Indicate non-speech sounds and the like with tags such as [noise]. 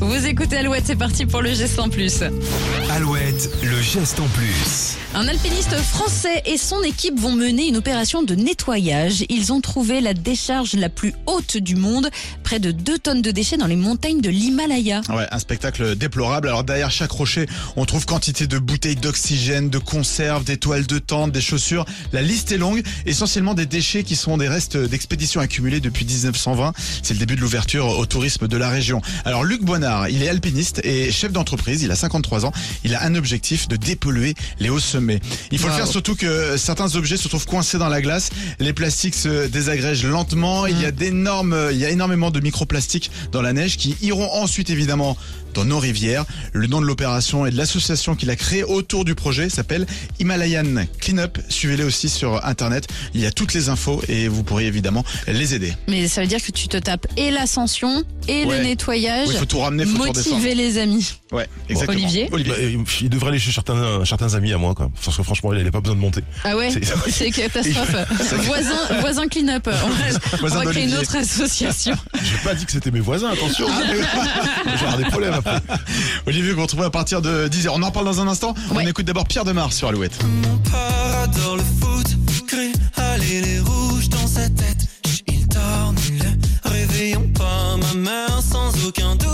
Vous écoutez Alouette, c'est parti pour le geste en plus. Alouette, le geste en plus. Un alpiniste français et son équipe vont mener une opération de nettoyage. Ils ont trouvé la décharge la plus haute du monde, près de 2 tonnes de déchets dans les montagnes de l'Himalaya. Ouais, un spectacle déplorable. Alors derrière chaque rocher, on trouve quantité de bouteilles d'oxygène, de conserves, des toiles de tente, des chaussures. La liste est longue. Essentiellement des déchets qui sont des restes d'expéditions accumulées depuis 1920. C'est le début de l'ouverture au tourisme de la région. Alors Luc Boinard, il est alpiniste et chef d'entreprise. Il a 53 ans. Il a un objectif de dépolluer les hauts sommets. Il faut le faire surtout que certains objets se trouvent coincés dans la glace. Les plastiques se désagrègent lentement. Il y a d'énormes, il y a énormément de microplastiques dans la neige qui iront ensuite évidemment dans nos rivières. Le nom de l'opération et de l'association qu'il a créée autour du projet s'appelle Himalayan Cleanup. Suivez-les aussi sur internet. Il y a toutes les infos et vous pourrez évidemment les aider. Mais ça veut dire que tu te tapes et l'ascension et Ouais. le nettoyage. Il faut tout ramener, faut tout redescendre. Motiver les amis. Ouais, exactement. Olivier Bah, euh, il devrait aller chez certains, amis à moi, quoi. Parce que franchement, il n'avait pas besoin de monter. Ah ouais C'est [laughs] [laughs] catastrophe. voisin, voisin clean-up. On, voisin on va créer une autre association. [laughs] J'ai pas dit que c'était mes voisins, attention. Hein. J'aurai des problèmes après. Olivier, vous retrouvez à partir de 10h. On en parle dans un instant. On écoute d'abord Pierre Demar sur Alouette. Mon père adore le foot, crie, allez les rouges dans sa tête. Il réveillons pas ma mère sans aucun doute.